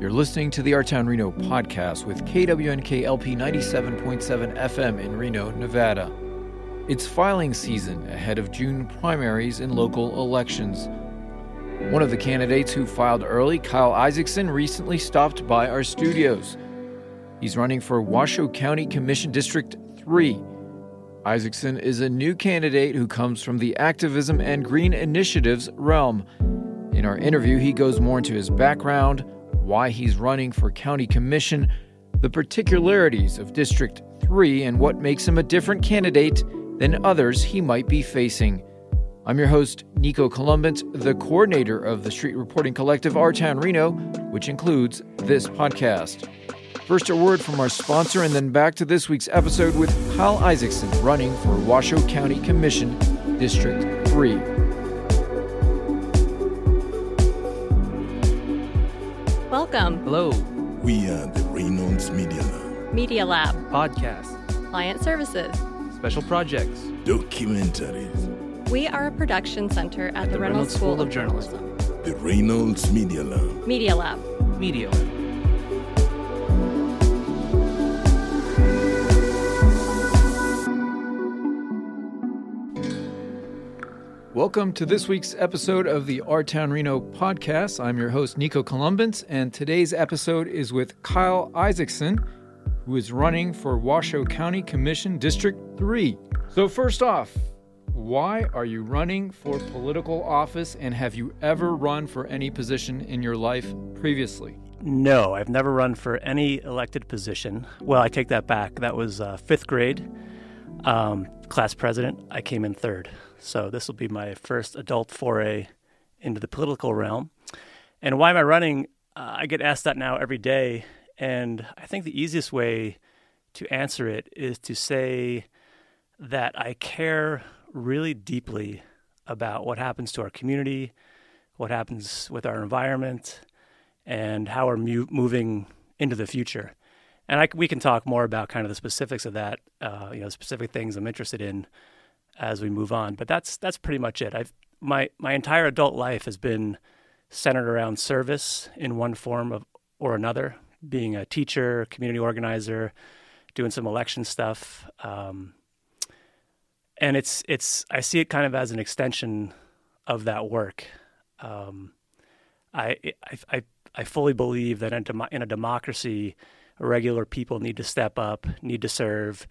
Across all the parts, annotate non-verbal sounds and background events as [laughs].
You're listening to the Our Town Reno podcast with KWNK LP 97.7 FM in Reno, Nevada. It's filing season ahead of June primaries and local elections. One of the candidates who filed early, Kyle Isaacson, recently stopped by our studios. He's running for Washoe County Commission District 3. Isaacson is a new candidate who comes from the activism and green initiatives realm. In our interview, he goes more into his background, why he's running for county commission, the particularities of District 3, and what makes him a different candidate than others he might be facing. I'm your host, Nico Colombant, the coordinator of the Street Reporting Collective Our Town Reno, which includes this podcast. First, a word from our sponsor, and then back to this week's episode with Kyle Isaacson running for Washoe County Commission, District 3. Welcome. Hello. We are the Reynolds Media Lab. Media Lab. Podcast. Client Services. Special projects. Documentaries. We are a production center at, At the, Reynolds, School, of Journalism. The Reynolds Media Lab. Media Lab. Media. Welcome to this week's episode of the Our Town Reno podcast. I'm your host, Nico Colombant, and today's episode is with Kyle Isaacson, who is running for Washoe County Commission District 3. So, first off, why are you running for political office, and have you ever run for any position in your life previously? No, I've never run for any elected position. Well, I take that back. That was uh, fifth grade, um, class president. I came in third. So this will be my first adult foray into the political realm. And why am I running? Uh, I get asked that now every day. And I think the easiest way to answer it is to say that I care really deeply about what happens to our community, what happens with our environment, and how we're mu- moving into the future. And I, we can talk more about kind of the specifics of that, uh, you know, specific things I'm interested in as we move on. But that's that's pretty much it. I've my my entire adult life has been centered around service in one form of or another, being a teacher, community organizer, doing some election stuff. Um, and it's it's I see it kind of as an extension of that work. Um, I, I I I fully believe that in, a democracy, regular people need to step up, need to serve,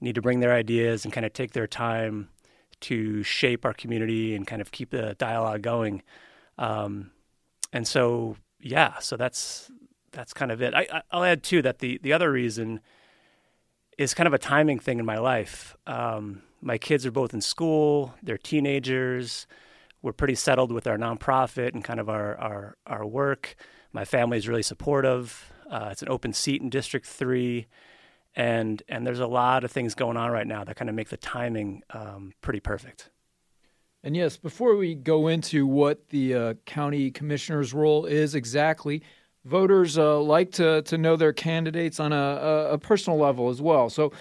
need to bring their ideas and kind of take their time to shape our community and kind of keep the dialogue going. Um, and so, yeah, so that's that's kind of it. I, I'll add too that the the other reason is kind of a timing thing in my life. Um, my kids are both in school; they're teenagers. We're pretty settled with our nonprofit and kind of our our, our work. My family is really supportive. Uh, it's an open seat in District Three and and there's a lot of things going on right now that kind of make the timing um, pretty perfect. And yes, before we go into what the uh, county commissioner's role is exactly, voters uh, like to to know their candidates on a, a, a personal level as well. So.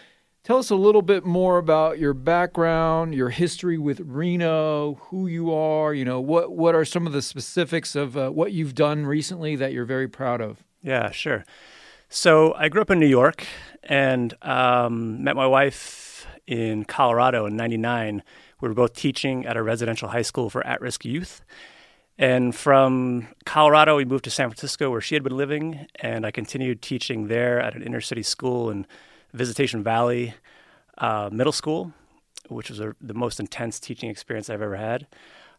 Tell us a little bit more about your background, your history with Reno, who you are. You know, what what are some of the specifics of uh, what you've done recently that you're very proud of? Yeah, sure. So I grew up in New York and um, met my wife in Colorado in '99. We were both teaching at a residential high school for at-risk youth. And from Colorado, we moved to San Francisco, where she had been living, and I continued teaching there at an inner city school in Visitation Valley uh, Middle School, which was a, the most intense teaching experience I've ever had.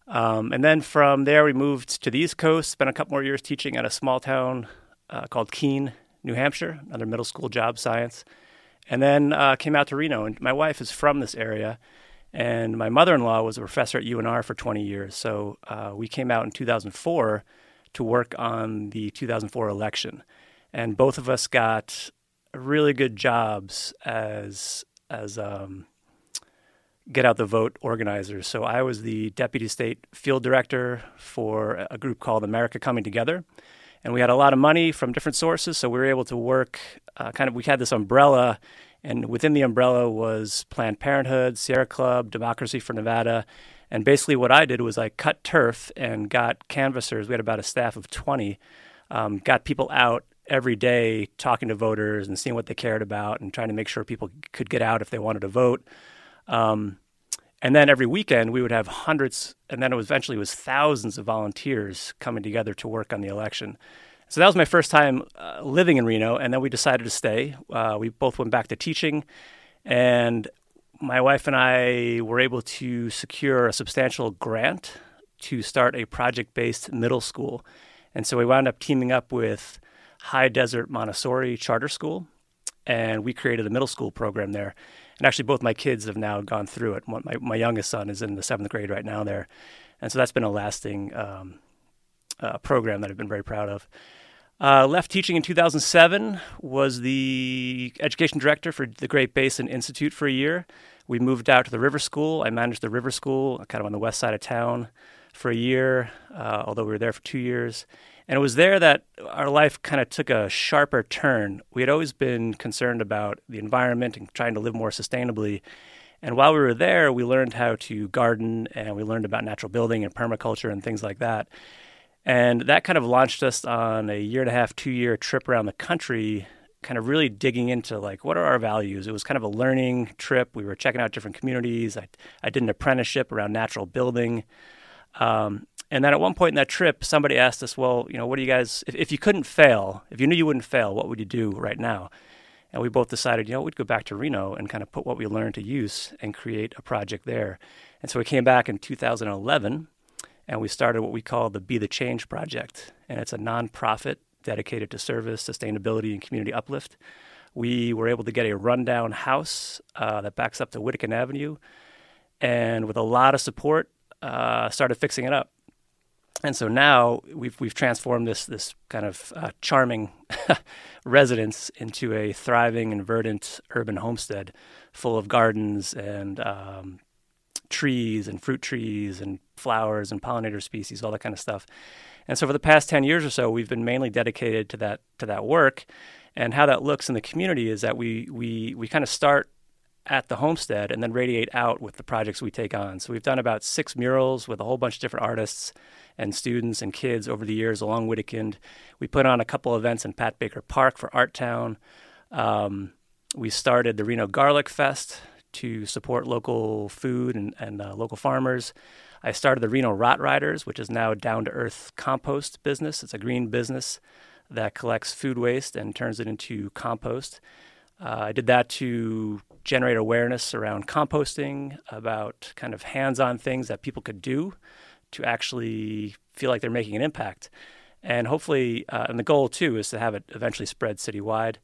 Um, and then from there, we moved to the East Coast, spent a couple more years teaching at a small town uh, called Keene, New Hampshire, another middle school job science, and then uh, came out to Reno. And my wife is from this area, and my mother-in-law was a professor at UNR for 20 years. So uh, we came out in 2004 to work on the 2004 election, and both of us got really good jobs as as um, get out the vote organizers. So I was the deputy state field director for a group called America Coming Together and we had a lot of money from different sources, so we were able to work. Uh, kind of, we had this umbrella, and within the umbrella was Planned Parenthood, Sierra Club, Democracy for Nevada, and basically what I did was I cut turf and got canvassers. We had about a staff of twenty um, got people out every day talking to voters and seeing what they cared about and trying to make sure people could get out if they wanted to vote. Um, and then every weekend we would have hundreds, and then it was eventually it was thousands of volunteers coming together to work on the election. So that was my first time uh, living in Reno, and then we decided to stay. Uh, we both went back to teaching, and my wife and I were able to secure a substantial grant to start a project based middle school. And so we wound up teaming up with High Desert Montessori Charter School, and we created a middle school program there. And actually, both my kids have now gone through it. My, my youngest son is in the seventh grade right now there. And so that's been a lasting um, uh, program that I've been very proud of. Uh, left teaching in 2007, was the education director for the Great Basin Institute for a year. We moved out to the River School. I managed the River School, kind of on the west side of town, for a year, uh, although we were there for two years. And it was there that our life kind of took a sharper turn. We had always been concerned about the environment and trying to live more sustainably. And while we were there, we learned how to garden and we learned about natural building and permaculture and things like that. And that kind of launched us on a year and a half, two year trip around the country, kind of really digging into like what are our values. It was kind of a learning trip. We were checking out different communities. I, I did an apprenticeship around natural building. Um, and then at one point in that trip, somebody asked us, well, you know, what do you guys, if, if you couldn't fail, if you knew you wouldn't fail, what would you do right now? And we both decided, you know, we'd go back to Reno and kind of put what we learned to use and create a project there. And so we came back in 2011 and we started what we call the Be the Change Project. And it's a nonprofit dedicated to service, sustainability, and community uplift. We were able to get a rundown house uh, that backs up to Wedekind Avenue. And with a lot of support, uh, started fixing it up. And so now we've we've transformed this this kind of uh, charming [laughs] residence into a thriving and verdant urban homestead, full of gardens and um, trees and fruit trees and flowers and pollinator species, all that kind of stuff. And so for the past ten years or so, we've been mainly dedicated to that to that work. And how that looks in the community is that we we we kind of start at the homestead and then radiate out with the projects we take on. So we've done about six murals with a whole bunch of different artists and students and kids over the years along Wedekind. We put on a couple events in Pat Baker Park for Art Town. Um, we started the Reno Garlic Fest to support local food and, and uh, local farmers. I started the Reno Rot Riders, which is now a down to earth compost business. It's a green business that collects food waste and turns it into compost. Uh, I did that to generate awareness around composting, about kind of hands on things that people could do to actually feel like they're making an impact. And hopefully, uh, and the goal too is to have it eventually spread citywide.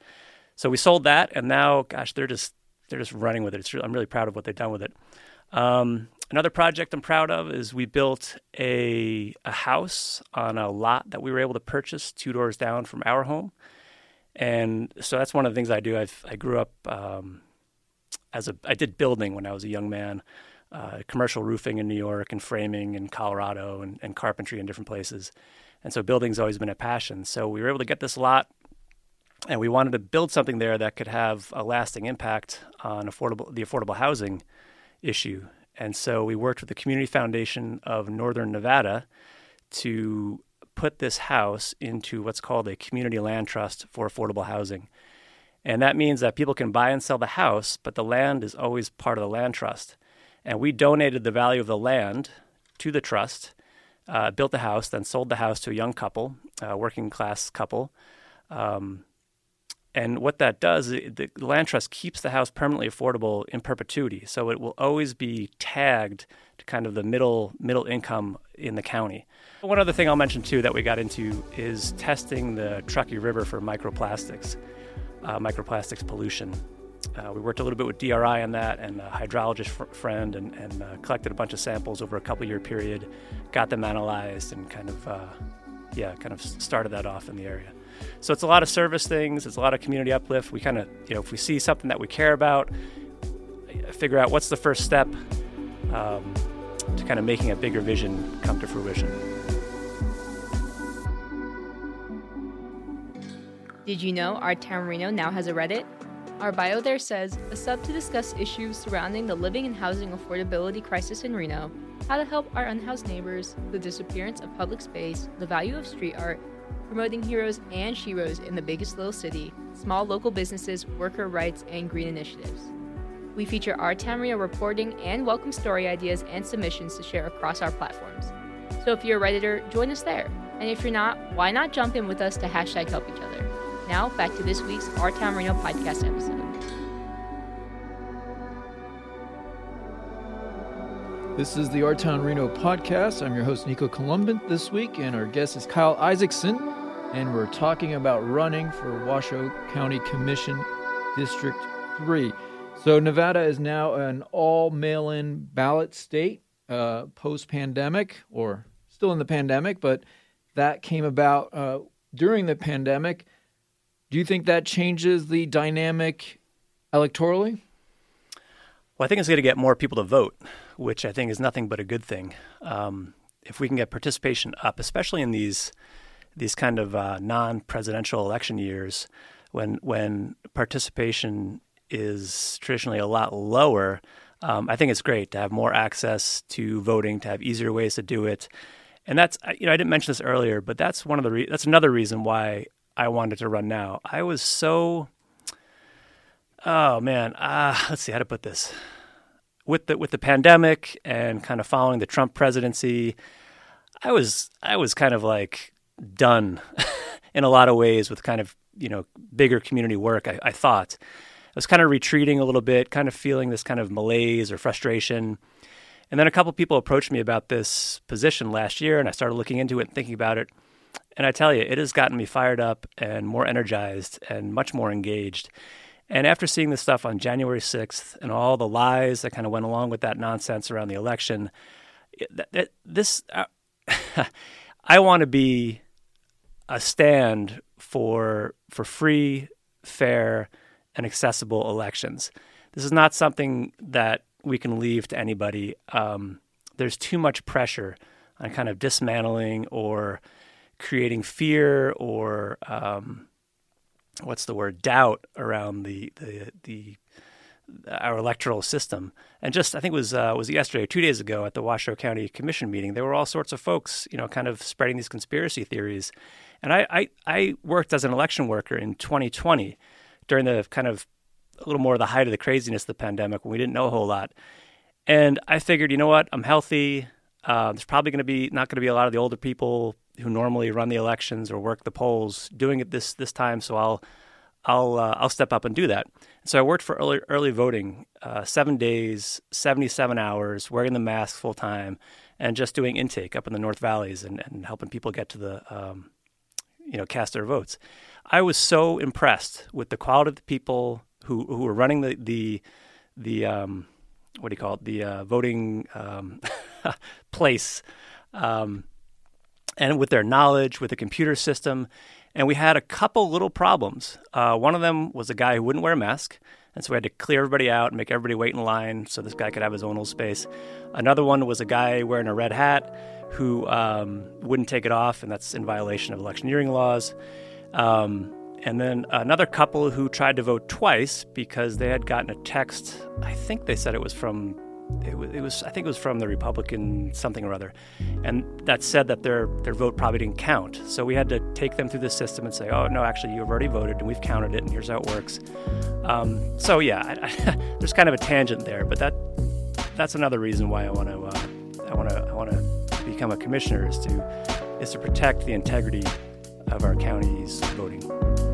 So we sold that, and now, gosh, they're just they're just running with it. I'm really proud of what they've done with it. Um, another project I'm proud of is we built a a house on a lot that we were able to purchase two doors down from our home, and so that's one of the things I do. I've, I grew up um, as a I did building when I was a young man uh, commercial roofing in New York and framing in Colorado and, and carpentry in different places. And so building's always been a passion. So we were able to get this lot and we wanted to build something there that could have a lasting impact on affordable the affordable housing issue. And so we worked with the Community Foundation of Northern Nevada to put this house into what's called a community land trust for affordable housing. And that means that people can buy and sell the house, but the land is always part of the land trust. And we donated the value of the land to the trust, uh, built the house, then sold the house to a young couple, a working class couple. Um, and what that does, the land trust keeps the house permanently affordable in perpetuity. So it will always be tagged to kind of the middle middle income in the county. One other thing I'll mention too that we got into is testing the Truckee River for microplastics, uh, microplastics pollution. Uh, we worked a little bit with DRI on that and a hydrologist fr- friend and, and uh, collected a bunch of samples over a couple year period, got them analyzed and kind of, uh, yeah, kind of started that off in the area. So it's a lot of service things, it's a lot of community uplift. We kind of, you know, if we see something that we care about, figure out what's the first step um, to kind of making a bigger vision come to fruition. Did you know our town Reno now has a Reddit? Our bio there says a sub to discuss issues surrounding the living and housing affordability crisis in Reno, how to help our unhoused neighbors, the disappearance of public space, the value of street art, promoting heroes and sheroes in the biggest little city, small local businesses, worker rights, and green initiatives. We feature our Reno reporting and welcome story ideas and submissions to share across our platforms. So if you're a Redditor, join us there. And if you're not, why not jump in with us to hashtag help each other? Now, back to this week's Our Town Reno podcast episode. This is the Our Town Reno podcast. I'm your host, Nico Colombant, this week, and our guest is Kyle Isaacson, and we're talking about running for Washoe County Commission District 3. So, Nevada is now an all mail in ballot state uh, post pandemic, or still in the pandemic, but that came about uh, during the pandemic. Do you think that changes the dynamic electorally? Well, I think it's going to get more people to vote, which I think is nothing but a good thing. Um, if we can get participation up, especially in these these kind of uh, non-presidential election years, when when participation is traditionally a lot lower, um, I think it's great to have more access to voting, to have easier ways to do it, and that's you know I didn't mention this earlier, but that's one of the re- that's another reason why I wanted to run now. I was so oh man, uh, let's see how to put this with the with the pandemic and kind of following the Trump presidency. I was I was kind of like done [laughs] in a lot of ways with kind of you know bigger community work. I, I thought. I was kind of retreating a little bit, kind of feeling this kind of malaise or frustration. And then a couple people approached me about this position last year, and I started looking into it and thinking about it. And I tell you, it has gotten me fired up and more energized and much more engaged. And after seeing this stuff on January 6th and all the lies that kind of went along with that nonsense around the election, this, uh, [laughs] I want to be a stand for for free, fair, and accessible elections. This is not something that we can leave to anybody. Um, there's too much pressure on kind of dismantling or creating fear or um, what's the word doubt around the the the our electoral system. And just I think it was uh, was yesterday, or two days ago, at the Washoe County Commission meeting, there were all sorts of folks, you know, kind of spreading these conspiracy theories. And I I, I worked as an election worker in 2020 during the kind of a little more of the height of the craziness of the pandemic when we didn't know a whole lot. And I figured, you know what, I'm healthy. Uh, there's probably going to be not going to be a lot of the older people who normally run the elections or work the polls doing it this this time. So I'll I'll uh, I'll step up and do that. So I worked for early early voting, uh, seven days, seventy seven hours, wearing the mask full time, and just doing intake up in the North Valleys and, and helping people get to the um, you know cast their votes. I was so impressed with the quality of the people who who were running the the the um, what do you call it the uh, voting um, [laughs] place, um, and with their knowledge with the computer system. And we had a couple little problems. Uh, one of them was a guy who wouldn't wear a mask. And so we had to clear everybody out and make everybody wait in line so this guy could have his own little space. Another one was a guy wearing a red hat who um, wouldn't take it off, and that's in violation of electioneering laws. Um, and then another couple who tried to vote twice because they had gotten a text. I think they said it was from, it was, it was I think it was from the Republican something or other, and that said that their their vote probably didn't count. So we had to take them through the system and say, oh no, actually you've already voted and we've counted it, and here's how it works. Um, so yeah, I, I, [laughs] there's kind of a tangent there, but that that's another reason why I want to uh, I want to I want to become a commissioner is to is to protect the integrity of our county's voting.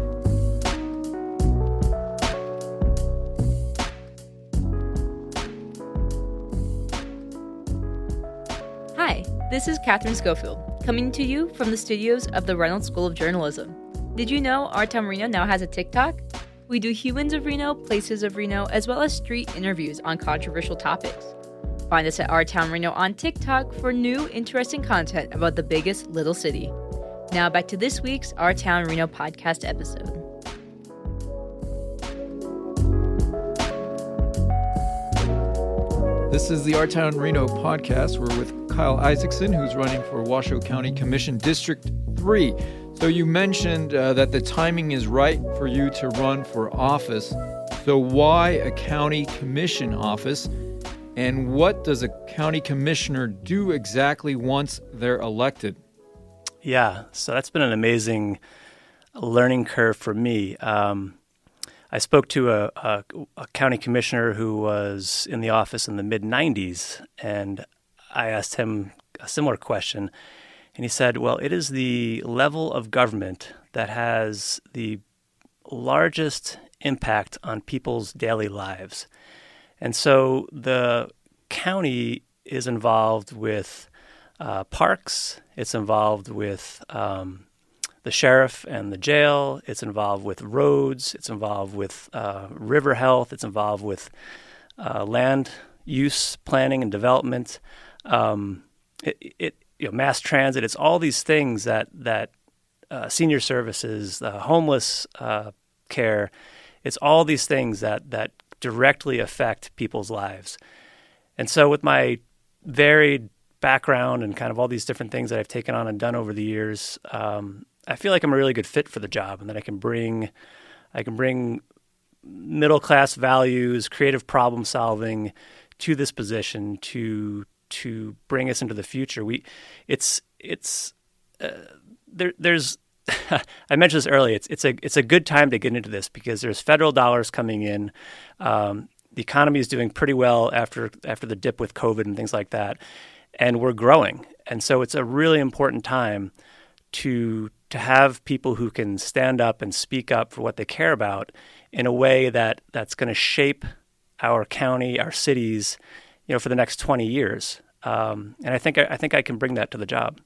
This is Catherine Schofield, coming to you from the studios of the Reynolds School of Journalism. Did you know Our Town Reno now has a TikTok? We do humans of Reno, places of Reno, as well as street interviews on controversial topics. Find us at Our Town Reno on TikTok for new, interesting content about the biggest little city. Now back to this week's Our Town Reno podcast episode. This is the Our Town Reno podcast. We're with Kyle Isaacson, who's running for Washoe County Commission District 3. So, you mentioned uh, that the timing is right for you to run for office. So, why a county commission office? And what does a county commissioner do exactly once they're elected? Yeah, so that's been an amazing learning curve for me. Um, I spoke to a, a, a, county commissioner who was in the office in the mid 90s, and I asked him a similar question. And he said, Well, it is the level of government that has the largest impact on people's daily lives. And so the county is involved with uh, parks, it's involved with um, the sheriff and the jail. It's involved with roads. It's involved with uh, river health. It's involved with uh, land use planning and development. Um, it, it, you know, mass transit. It's all these things that that uh, senior services, homeless uh, care. It's all these things that that directly affect people's lives. And so, with my varied background and kind of all these different things that I've taken on and done over the years, um, I feel like I'm a really good fit for the job, and that I can bring, I can bring middle class values, creative problem solving to this position to to bring us into the future. We, it's it's uh, there. There's [laughs] I mentioned this earlier. It's it's a it's a good time to get into this because there's federal dollars coming in. Um, the economy is doing pretty well after after the dip with COVID and things like that, and we're growing. And so it's a really important time to to have people who can stand up and speak up for what they care about in a way that that's going to shape our county, our cities, you know, for the next 20 years. Um, and I think I, think I can bring that to the job.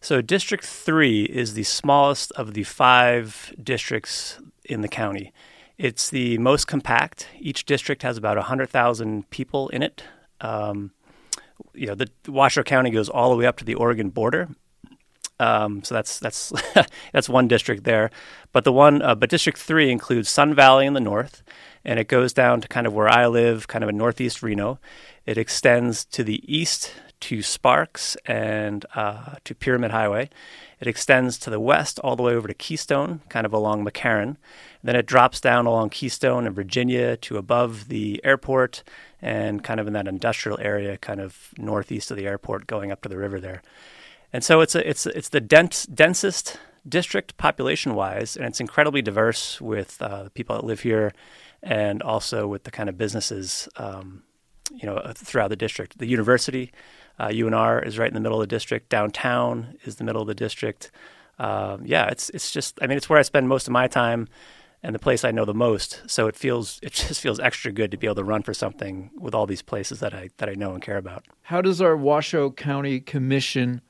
So District Three is the smallest of the five districts in the county. It's the most compact. Each district has about 100,000 people in it. Um, you know, the Washoe County goes all the way up to the Oregon border, um, so that's that's [laughs] that's one district there, but the one uh, but District Three includes Sun Valley in the north, and it goes down to kind of where I live, kind of in northeast Reno. It extends to the east to Sparks and uh, to Pyramid Highway. It extends to the west all the way over to Keystone, kind of along McCarran. Then it drops down along Keystone and Virginia to above the airport and kind of in that industrial area, kind of northeast of the airport, going up to the river there. And so it's a, it's it's the dense, densest district population wise, and it's incredibly diverse with uh, the people that live here, and also with the kind of businesses um, you know uh, throughout the district. The university, uh, UNR, is right in the middle of the district. Downtown is the middle of the district. Uh, yeah, it's it's just I mean it's where I spend most of my time and the place I know the most. So it feels it just feels extra good to be able to run for something with all these places that I that I know and care about. How does our Washoe County Commission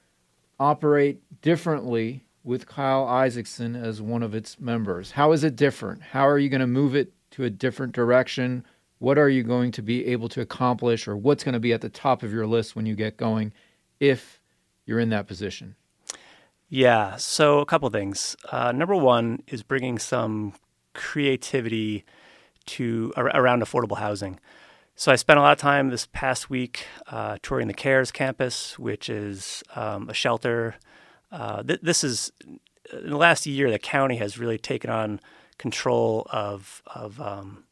operate differently with Kyle Isaacson as one of its members? How is it different? How are you going to move it to a different direction? What are you going to be able to accomplish, or what's going to be at the top of your list when you get going if you're in that position? Yeah, so a couple things. Uh, number one is bringing some creativity to around affordable housing. So I spent a lot of time this past week uh, touring the CARES campus, which is um, a shelter. Uh, th- this is in the last year, the county has really taken on control of of um,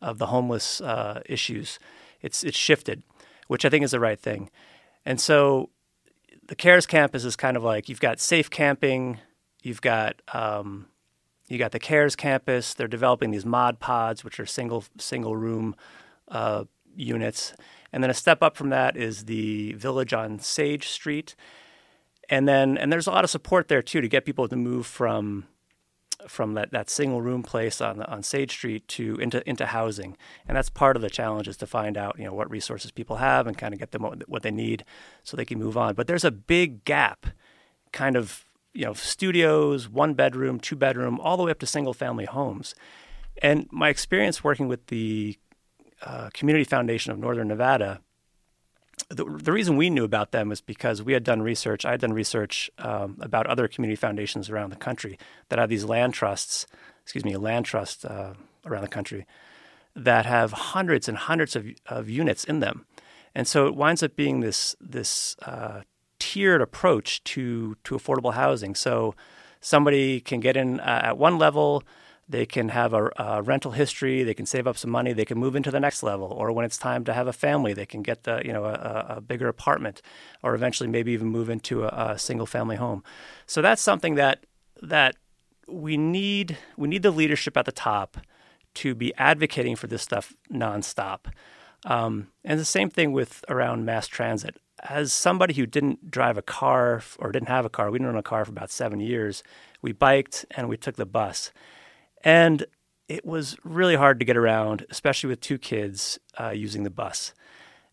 of the homeless uh, issues. It's it's shifted, which I think is the right thing. And so, the CARES campus is kind of like you've got safe camping, you've got um, you got the CARES campus. They're developing these mod pods, which are single single room uh, units. And then a step up from that is the village on Sage Street. And then and there's a lot of support there too to get people to move from from that, that single room place on on Sage Street to into into housing, and that's part of the challenge is to find out you know what resources people have and kind of get them what, what they need so they can move on. But there's a big gap, kind of you know studios, one bedroom, two bedroom, all the way up to single family homes. And my experience working with the uh, Community Foundation of Northern Nevada. The, the, reason we knew about them is because we had done research. I had done research um, about other community foundations around the country that have these land trusts, excuse me, land trust uh, around the country that have hundreds and hundreds of, of units in them. And so it winds up being this this uh, tiered approach to to affordable housing. So somebody can get in uh, at one level, they can have a, a, rental history, they can save up some money, they can move into the next level, or when it's time to have a family, they can get the you know a, a bigger apartment, or eventually maybe even move into a, a single family home. So that's something that that we need we need the leadership at the top to be advocating for this stuff nonstop. Um, and the same thing with around mass transit. As somebody who didn't drive a car or didn't have a car, we didn't own a car for about seven years. We biked and we took the bus. And it was really hard to get around, especially with two kids uh, using the bus.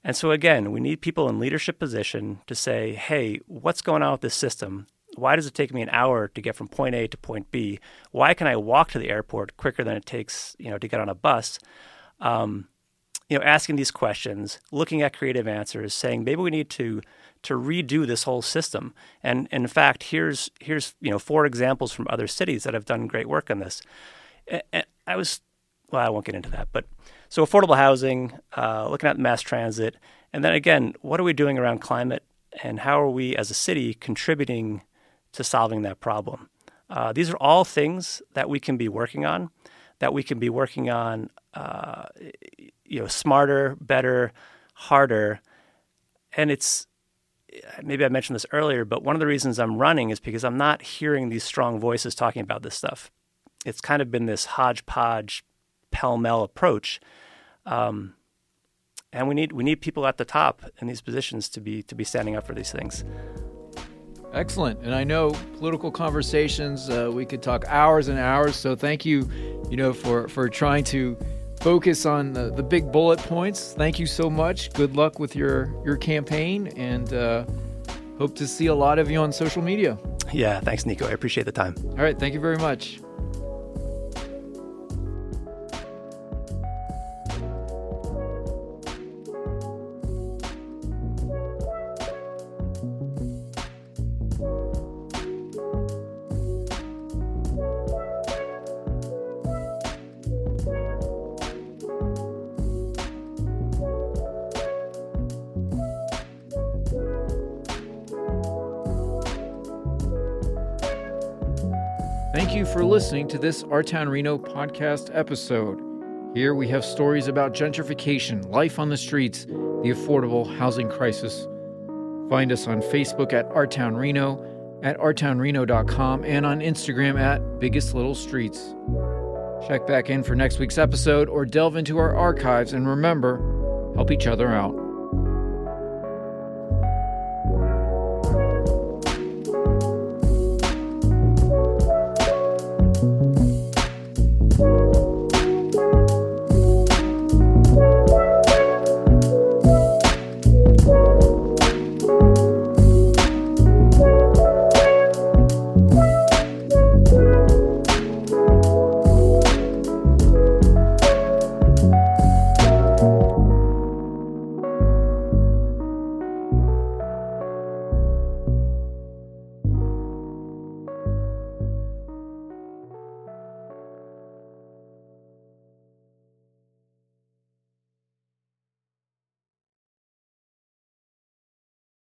And so, again, we need people in leadership position to say, hey, what's going on with this system? Why does it take me an hour to get from point A to point B? Why can I walk to the airport quicker than it takes, you know, to get on a bus? Um, you know, asking these questions, looking at creative answers, saying maybe we need to to redo this whole system. And, and in fact, here's here's you know four examples from other cities that have done great work on this. I was, well, I won't get into that, but so affordable housing, uh, looking at mass transit, and then again, what are we doing around climate, and how are we as a city contributing to solving that problem? Uh, these are all things that we can be working on, that we can be working on, uh, you know, smarter, better, harder, and it's maybe I mentioned this earlier, but one of the reasons I'm running is because I'm not hearing these strong voices talking about this stuff it's kind of been this hodgepodge, pell mell approach. Um, and we need we need people at the top in these positions to be to be standing up for these things. Excellent, and I know political conversations. Uh, we could talk hours and hours. So thank you, you know, for for trying to focus on the, the big bullet points. Thank you so much. Good luck with your your campaign, and uh, hope to see a lot of you on social media. Yeah, thanks, Nico. I appreciate the time. All right, thank you very much. Listening to this Our Town Reno podcast episode. Here we have stories about gentrification, life on the streets, the affordable housing crisis. Find us on Facebook at Our Town Reno, at ourtownreno.com, and on Instagram at Biggest Little Streets. Check back in for next week's episode or delve into our archives and remember, help each other out.